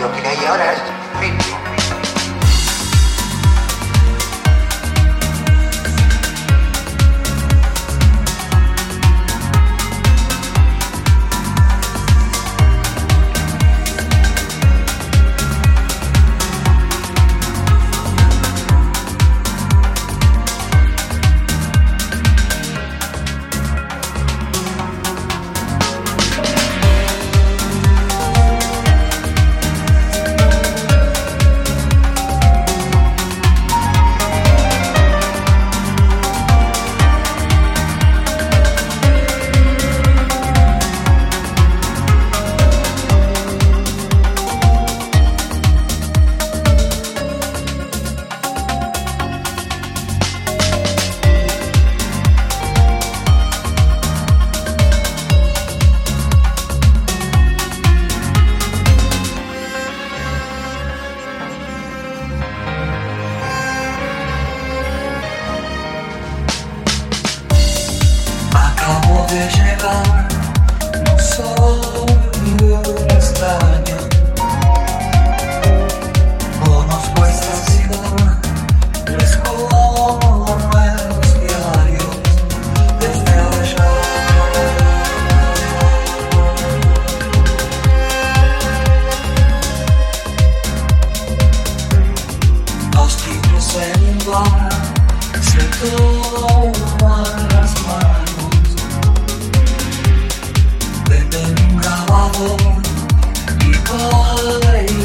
lo que hay ahora es mismo. se toman las manos, venden un grabador y bailan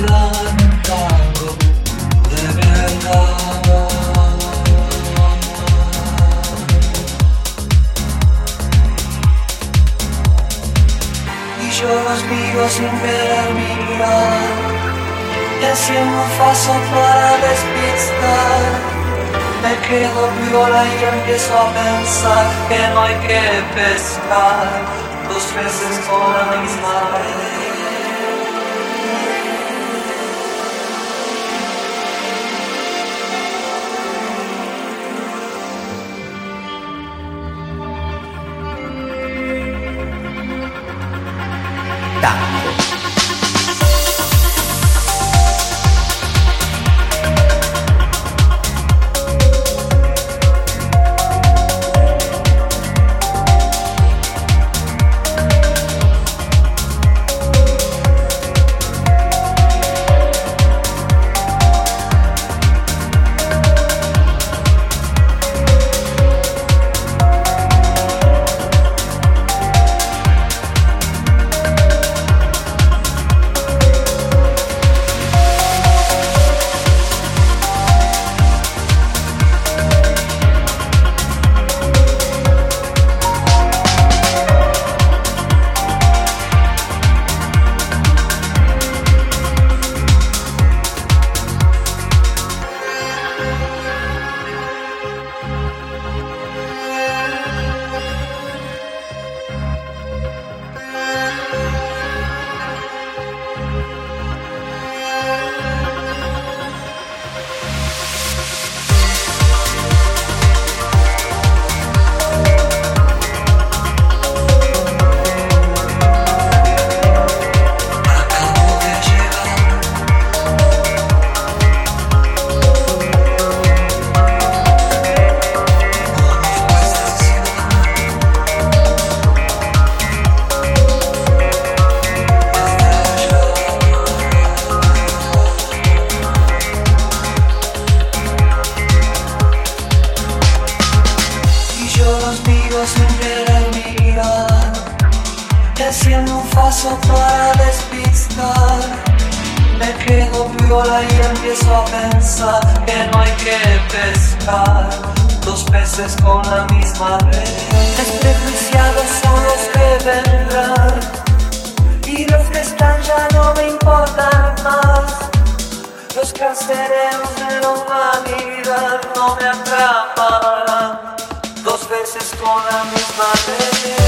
de verdad. Y yo los vivo sin ver mi para despistar. Me quedo viola y empiezo a pensar que no hay que pescar dos veces con la misma red. Yo los miro sin querer mirar haciendo un paso para despistar. Me quedo viola y empiezo a pensar que no hay que pescar dos peces con la misma red. Desprejuiciados son los que vendrán y los que están ya no me importan más. Los carcereros de la humanidad no me atraparán dos veces con la misma letra.